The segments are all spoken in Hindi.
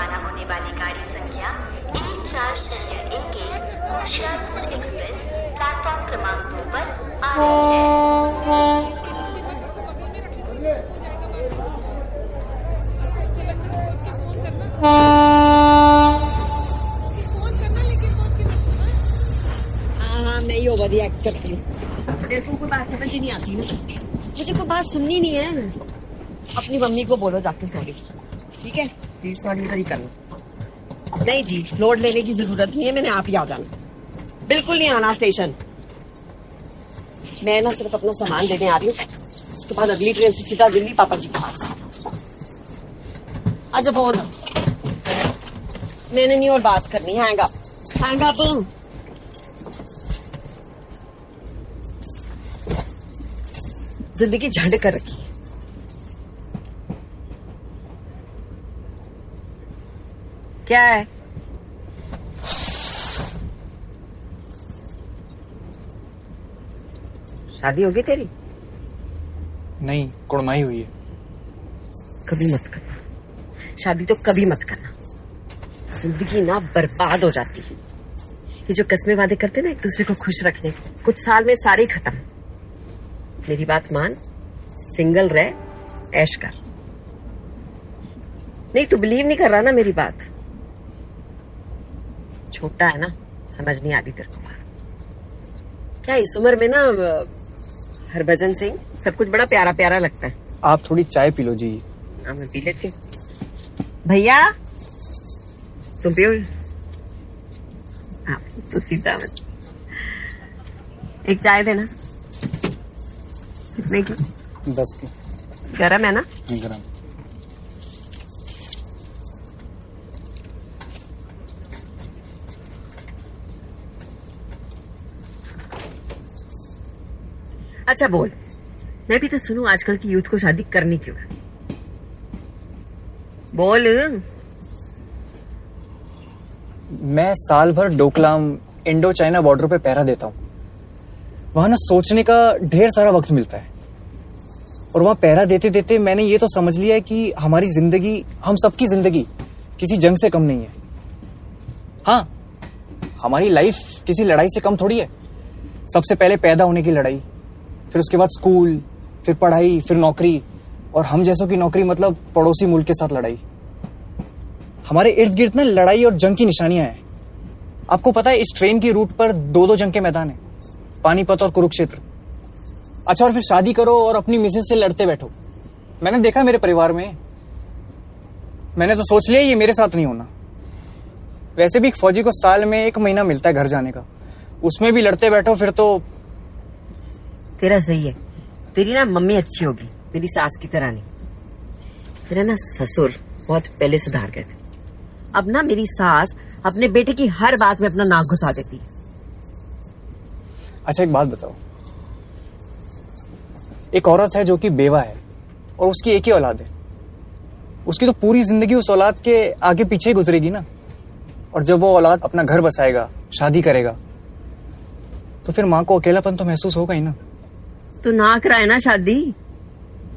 रवाना होने वाली गाड़ी संख्या एक चार शून्य एक एक होशियारपुर एक्सप्रेस प्लेटफॉर्म क्रमांक दो पर आ रही है। हाँ मैं ही। कोई बात समझ नहीं आती मुझे कोई बात सुननी नहीं है। अपनी मम्मी को बोलो जाके सॉरी ठीक है? सॉरी उधर ही नहीं जी, लोड लेने की ज़रूरत नहीं है, मैंने आप ही आ जाना बिल्कुल नहीं आना स्टेशन। मैं ना सिर्फ़ अपना सामान देने आ रही हूँ, उसके बाद अगली ट्रेन से सीधा दिल्ली पापा जी के पास। अच्छा फ़ोन। मैंने नहीं और बात करनी हैंग अप हैंग अप ज़िंदगी झंड कर रखी क्या है? शादी होगी तेरी? नहीं कुड़माई हुई है। कभी मत करना। शादी तो कभी मत करना। ज़िंदगी ना बर्बाद हो जाती। है ये जो कस्मे वादे करते ना एक दूसरे को खुश रखने कुछ साल में सारे खत्म। मेरी बात मान। सिंगल रह ऐश कर। नहीं तू बिलीव नहीं कर रहा ना मेरी बात। छोटा है ना समझ नहीं आ रही तेरे को क्या इस उम्र में ना हरभजन सिंह सब कुछ बड़ा प्यारा प्यारा लगता है। आप थोड़ी चाय पी लो जी। हाँ मैं पी लेती हूँ। भैया तुम पियोगे हाँ तो सीधा मत। एक चाय देना। कितने की? दस की। गरम है ना? गरम। अच्छा बोल। मैं भी तो सुनूं आजकल की यूथ को शादी करनी क्यों बोल। मैं साल भर डोकलाम इंडो चाइना बॉर्डर पे पहरा देता हूँ। वहाँ ना सोचने का ढेर सारा वक्त मिलता है। और वहाँ पहरा देते देते मैंने ये तो समझ लिया है कि हमारी ज़िंदगी, हम सबकी ज़िंदगी किसी जंग से कम नहीं है। हाँ हमारी लाइफ किसी लड़ाई से कम थोड़ी है। सबसे पहले पैदा होने की लड़ाई। फिर उसके बाद स्कूल, फिर पढ़ाई, फिर नौकरी। और हम जैसों की नौकरी मतलब पड़ोसी मुल्क के साथ लड़ाई। हमारे इर्द गिर्द ना लड़ाई और जंग की निशानियाँ हैं। आपको पता है इस ट्रेन की रूट पर दो दो जंग के मैदान हैं, पानीपत और कुरुक्षेत्र। अच्छा और फिर शादी करो और अपनी मिसेज से लड़ते बैठो। मैंने देखा मेरे परिवार में, मैंने तो सोच लिया ये मेरे साथ नहीं होना। वैसे भी एक फौजी को साल में एक महीना मिलता है घर जाने का। उसमें भी लड़ते बैठो, फिर तो तेरा सही है। तेरी ना मम्मी अच्छी होगी, मेरी सास की तरह नहीं। तेरा ना ससुर बहुत पहले सुधार गए थे। अब ना मेरी सास अपने बेटे की हर बात में अपना नाक घुसा देती है। अच्छा एक बात बताओ। एक औरत है जो कि बेवा है और उसकी एक ही औलाद है। उसकी तो पूरी ज़िंदगी उस औलाद के आगे पीछे गुजरेगी ना। और जब वो औलाद अपना घर बसाएगा, शादी करेगा तो फिर माँ को अकेलापन तो महसूस होगा ही ना। तो ना कराए ना शादी।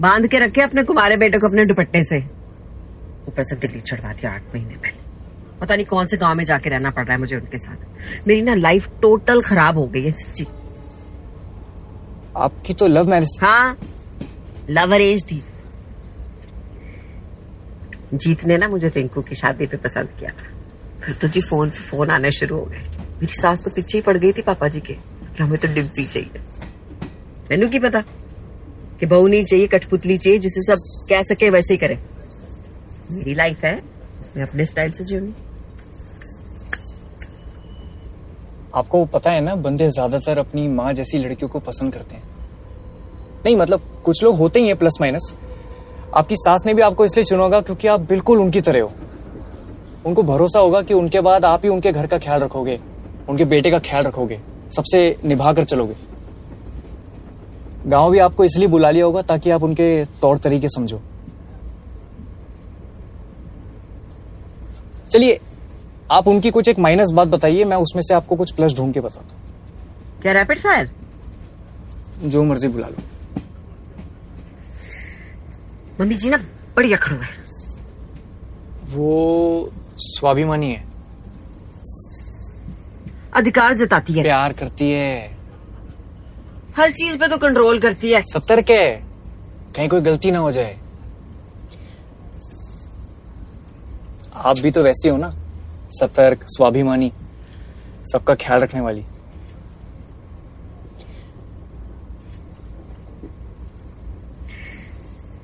बाँध के रखे अपने कुमारे बेटे को अपने दुपट्टे से। ऊपर से दिल्ली चढ़वा दिया आठ महीने पहले। पता नहीं कौन से गाँव में जाके रहना पड़ रहा है मुझे उनके साथ। मेरी ना लाइफ टोटल खराब हो गई है सच्ची। आपकी तो लव मैरिज हाँ लव अरेंज थी। जीत ने ना मुझे रिंकू की शादी पे पसंद किया था। फिर तो जी फ़ोन से फ़ोन आने शुरू हो गए। मेरी सास तो पीछे ही पड़ गई थी पापा जी के। हमें तो डिम्पी चाहिए। मैनू की पता? कि बहू नहीं चाहिए, कठपुतली चाहिए, जिसे सब कह सके वैसे ही करे। मेरी लाइफ है, मैं अपने स्टाइल से जीऊँगी। आपको पता है ना, बंदे ज़्यादातर अपनी माँ जैसी लड़कियों को पसंद करते हैं। नहीं मतलब कुछ लोग होते ही हैं प्लस माइनस आपकी सास ने भी आपको इसलिए चुना क्योंकि आप बिल्कुल उनकी तरह हो। उनको भरोसा होगा कि उनके बाद आप ही उनके घर का ख्याल रखोगे, उनके बेटे का ख्याल रखोगे, सबसे निभा कर चलोगे। गाँव भी आपको इसलिए बुला लिया होगा ताकि आप उनके तौर तरीके समझो। चलिए आप उनकी कुछ एक माइनस बात बताइए मैं उसमें से आपको कुछ प्लस ढूंढ के बताता हूँ। क्या रैपिड फायर जो मर्ज़ी बुला लो। मम्मी जी ना बड़ी अखड़ू है वो स्वाभिमानी है। अधिकार जताती है। प्यार करती है। हर चीज़ पे तो कंट्रोल करती है। सतर्क है कहीं कोई गलती ना हो जाए। आप भी तो वैसी हो ना सतर्क स्वाभिमानी सबका ख्याल रखने वाली।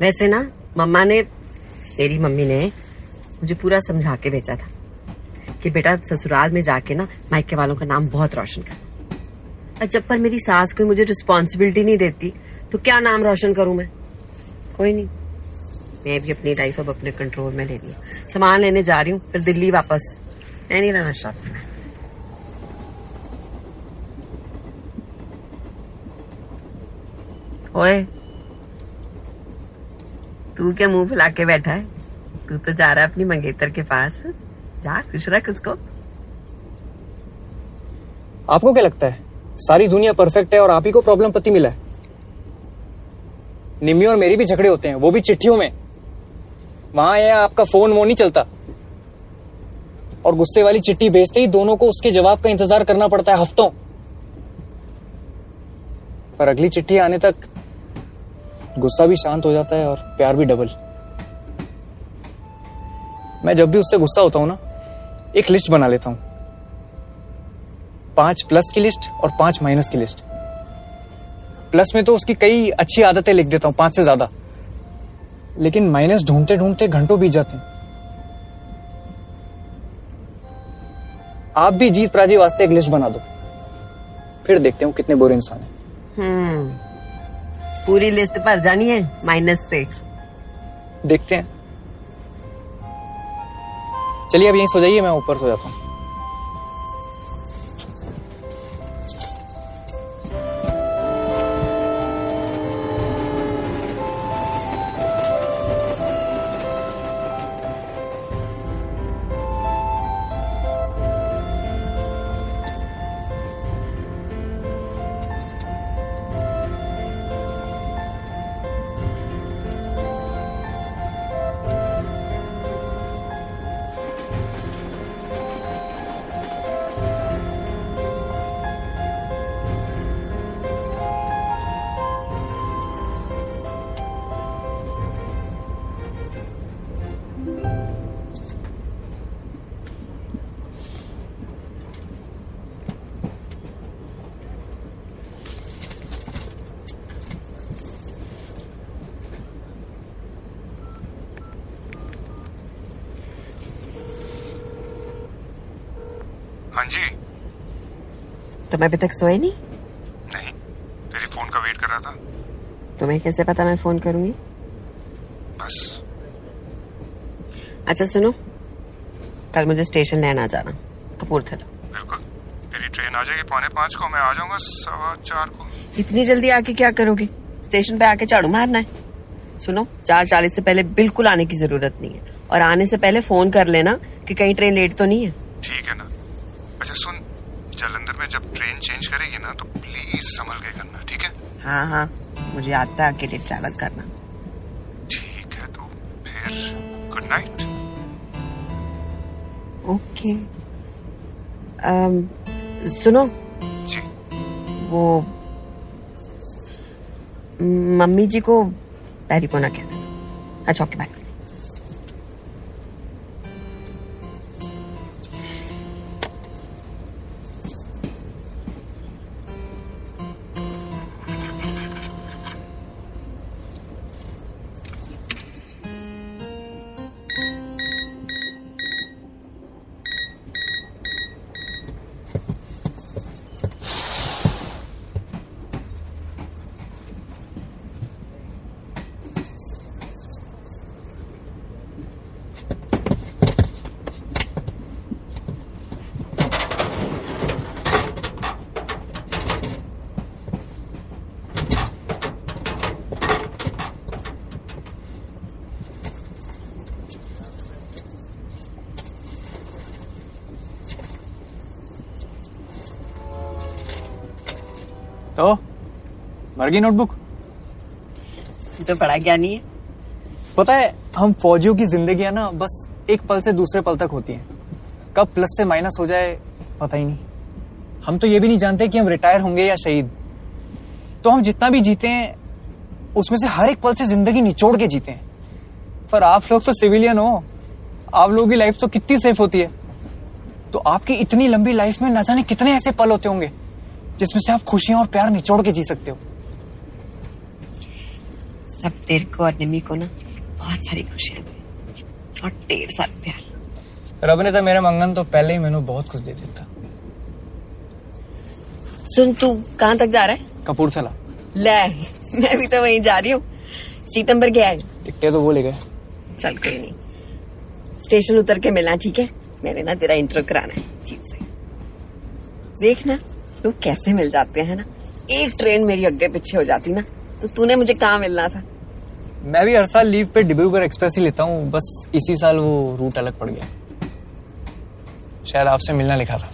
वैसे ना मम्मा ने मेरी मम्मी ने मुझे पूरा समझा के बेचा था कि बेटा ससुराल में जाके ना मायके वालों का नाम बहुत रोशन कर। जब पर मेरी सास कोई मुझे रिस्पॉन्सिबिलिटी नहीं देती तो क्या नाम रोशन करूँ मैं? कोई नहीं। मैं भी अपनी लाइफ अब अपने कंट्रोल में ले हूँ। सामान लेने जा रही हूँ, फिर दिल्ली वापस। मैं नहीं रहना चाहती। मैं ओए, तू क्या मुँह फुला के बैठा है? तू तो जा रहा है अपनी मंगेतर के पास। जा, खुश रख उसको आपको क्या लगता है? सारी दुनिया परफेक्ट है और आप ही को प्रॉब्लम पति मिला है। निम्मी और मेरी भी झगड़े होते हैं, वो भी चिट्ठियों में। वहाँ है आपका फ़ोन वो नहीं चलता। और गुस्से वाली चिट्ठी भेजते ही दोनों को उसके जवाब का इंतज़ार करना पड़ता है हफ्तों। पर अगली चिट्ठी आने तक गुस्सा भी शांत हो जाता है और प्यार भी डबल मैं जब भी उससे गुस्सा होता हूँ ना, एक लिस्ट बना लेता हूँ। पाँच प्लस की लिस्ट और पाँच माइनस की लिस्ट। प्लस में तो उसकी कई अच्छी आदतें लिख देता हूँ पाँच से ज़्यादा। लेकिन माइनस ढूंढते ढूंढते घंटों बीत जाते हैं। आप भी जीत प्राजी वास्ते एक लिस्ट बना दो। फिर देखते हैं कितने बुरे इंसान हैं। हम्म। पूरी लिस्ट पर जानी है माइनस से। देखते हैं। चलिए अब यहीं सो जाइए मैं ऊपर सो जाता हूँ। हाँ जी तुम अभी तक सोए नहीं? नहीं तेरी फ़ोन का वेट कर रहा था। तुम्हें कैसे पता मैं फ़ोन करूँगी? बस। अच्छा सुनो। कल मुझे स्टेशन लेने आ जाना कपूरथला। बिल्कुल। तेरी ट्रेन आ जाएगी पौने पाँच को मैं आ जाऊँगा सवा चार को। इतनी जल्दी आके क्या करोगे? स्टेशन पे आके झाड़ू मारना है। सुनो चार चालीस से पहले बिल्कुल आने की ज़रूरत नहीं है। और आने से पहले फ़ोन कर लेना कि कहीं ट्रेन लेट तो नहीं है। ठीक है ना। अच्छा सुन जलंधर में जब ट्रेन चेंज करेगी ना तो प्लीज़ संभल के करना ठीक है? हाँ हाँ मुझे आता है अकेले ट्रैवल करना। ठीक है तो फिर गुड नाइट ओके सुनो। जी। वो मम्मी जी को पैरी पोना कह देना। अच्छा ओके बाय तो भर गई नोटबुक तो पढ़ा क्या नहीं है? पता है हम फौजियों की ज़िंदगी ना बस एक पल से दूसरे पल तक होती है। कब प्लस से माइनस हो जाए पता ही नहीं। हम तो ये भी नहीं जानते कि हम रिटायर होंगे या शहीद। तो हम जितना भी जीते हैं उसमें से हर एक पल से ज़िंदगी निचोड़ के जीते हैं। पर आप लोग तो सिविलियन हो। आप लोगों की लाइफ तो कितनी सेफ़ होती है। तो आपकी इतनी लंबी लाइफ में न जाने कितने ऐसे पल होते होंगे। जिसमें से आप खुशियाँ और प्यार निचोड़ के जी सकते हो। अब तेरे को और निमी को ना बहुत सारी खुशियाँ और ढेर सारा प्यार। रब ने तो मेरे मंगन तो पहले ही मैंने बहुत कुछ दे दिया सुन तू कहाँ तक जा रहा है? कपूरथला। ले मैं भी तो वहीं जा रही हूँ। सीट नंबर क्या है? टिकटे तो वो ले गए। चल कोई नहीं। स्टेशन उतर के मिलना ठीक है? मैंने ना तेरा इंटरव्यू कराना है ठीक से। देखना। लोग कैसे मिल जाते हैं ना? एक ट्रेन मेरी अग्गे पीछे हो जाती ना तो तूने मुझे कहाँ मिलना था? मैं भी हर साल लीव पे डिब्रूगढ़ एक्सप्रेस ही लेता हूँ, बस इसी साल वो रूट अलग पड़ गया। शायद आपसे मिलना लिखा था।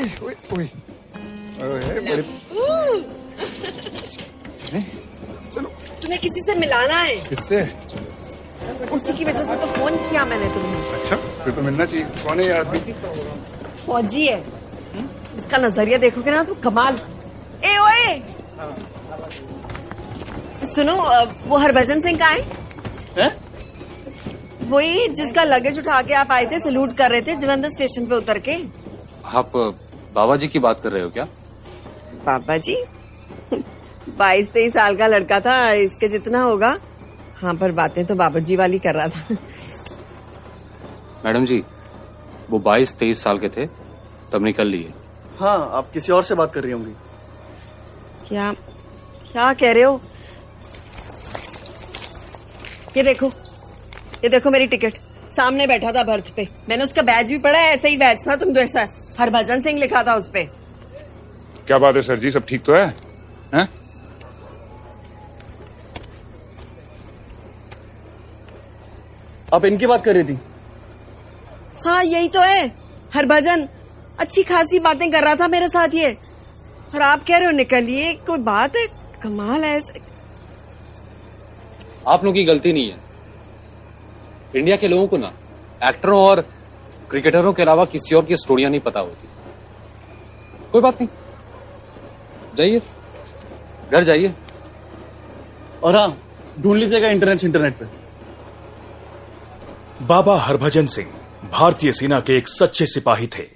ओए ओए ओए बड़े चलो तुम्हें किसी से मिलाना है किससे उसी की वजह से तो फ़ोन किया मैंने तुम्हें अच्छा फिर तो मिलना चाहिए कौन है ये आदमी फौजी है उसका नज़रिया देखोगे ना तो कमाल ए ओए सुनो वो हरभजन सिंह का है वही जिसका लगेज उठा के आप आए थे सलूट कर रहे थे जलंधर स्टेशन पे उतर के आप बाबा जी की बात कर रहे हो क्या? बाबा जी बाईस तेईस साल का लड़का था इसके जितना होगा। हाँ पर बातें तो बाबा जी वाली कर रहा था। मैडम जी वो बाईस तेईस साल के थे तब निकल लिए। हाँ आप किसी और से बात कर रही होंगी। क्या क्या कह रहे हो? ये देखो ये देखो मेरी टिकट। सामने बैठा था बर्थ पे। मैंने उसका बैज भी पढ़ा है ऐसा ही बैज था तुम जैसा हरभजन सिंह लिखा था उस पे। क्या बात है सर जी? सब ठीक तो है? हैं? आप इनकी बात कर रही थी। हाँ यही तो है। हरभजन अच्छी खासी बातें कर रहा था मेरे साथ ये। और आप कह रहे हो निकलिए कोई बात है? कमाल है ऐसे। आप लोगों की गलती नहीं है। इंडिया के लोगों को ना एक्टरों और क्रिकेटरों के अलावा किसी और की स्टोरियाँ नहीं पता होती। कोई बात नहीं। जाइए। घर जाइए। और हाँ ढूंढ लीजिएगा इंटरनेट इंटरनेट पे। बाबा हरभजन सिंह भारतीय सेना के एक सच्चे सिपाही थे।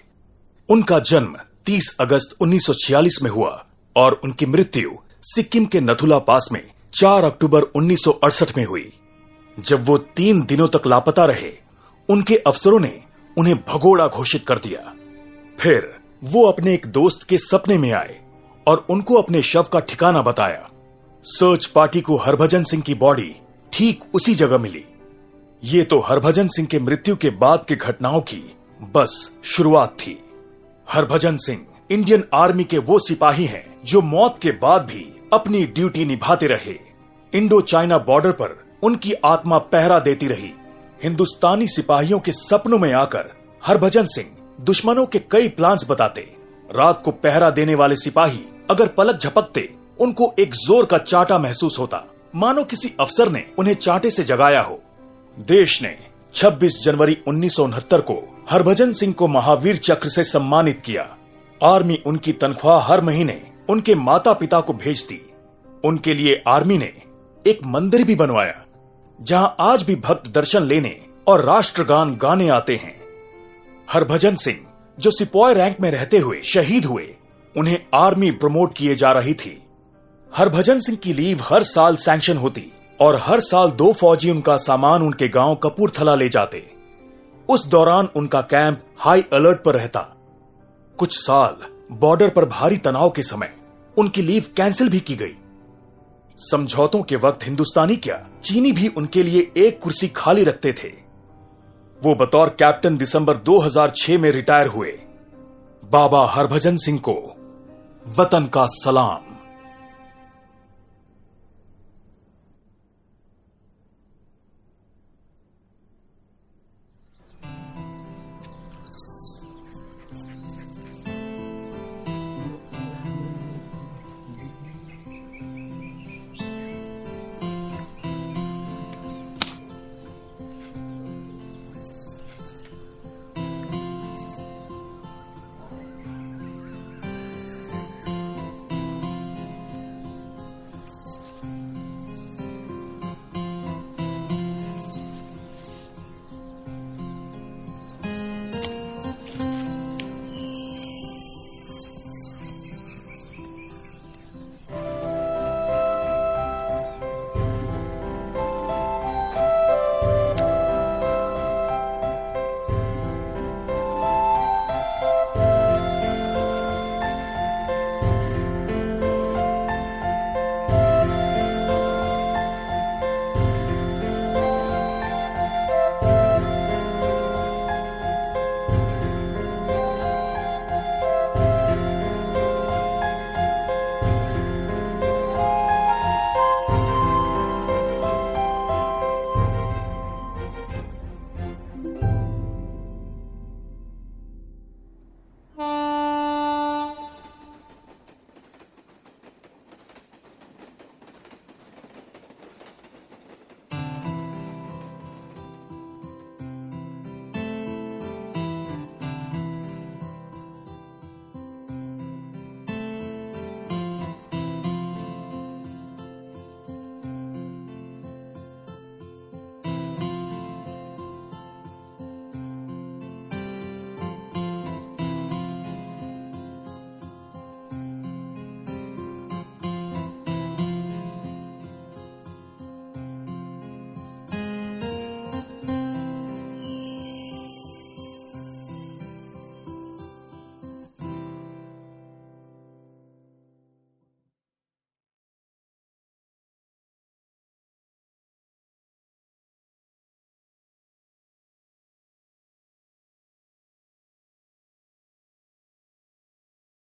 उनका जन्म 30 अगस्त 1946 में हुआ और उनकी मृत्यु सिक्किम के नथुला पास में 4 अक्टूबर 1968 में हुई। जब वो तीन दिनों तक लापता रहे, उनके अफसरों ने उन्हें भगोड़ा घोषित कर दिया। फिर वो अपने एक दोस्त के सपने में आए और उनको अपने शव का ठिकाना बताया। सर्च पार्टी को हरभजन सिंह की बॉडी ठीक उसी जगह मिली। ये तो हरभजन सिंह के मृत्यु के बाद की घटनाओं की बस शुरुआत थी। हरभजन सिंह इंडियन आर्मी के वो सिपाही हैं जो मौत के बाद भी अपनी ड्यूटी निभाते रहे। इंडो चाइना बॉर्डर पर उनकी आत्मा पहरा देती रही। हिंदुस्तानी सिपाहियों के सपनों में आकर हरभजन सिंह दुश्मनों के कई प्लान्स बताते। रात को पहरा देने वाले सिपाही अगर पलक झपकते, उनको एक ज़ोर का चाटा महसूस होता। मानो किसी अफसर ने उन्हें चाटे से जगाया हो। देश ने 26 जनवरी उन्नीस सौ उनहत्तर को हरभजन सिंह को महावीर चक्र से सम्मानित किया। आर्मी उनकी तनख्वाह हर महीने उनके माता पिता को भेजती। उनके लिए आर्मी ने एक मंदिर भी बनवाया। जहाँ आज भी भक्त दर्शन लेने और राष्ट्रगान गाने आते हैं। हरभजन सिंह, जो सिपॉय रैंक में रहते हुए शहीद हुए, उन्हें आर्मी प्रमोट किए जा रही थी। हरभजन सिंह की लीव हर साल सैंक्शन होती और हर साल दो फौजी उनका सामान उनके गाँव कपूरथला ले जाते। उस दौरान उनका कैंप हाई अलर्ट पर रहता। कुछ साल बॉर्डर पर भारी तनाव के समय उनकी लीव कैंसिल भी की गई। समझौतों के वक्त हिंदुस्तानी क्या चीनी भी उनके लिए एक कुर्सी खाली रखते थे। वो बतौर कैप्टन दिसंबर 2006 में रिटायर हुए। बाबा हरभजन सिंह को वतन का सलाम।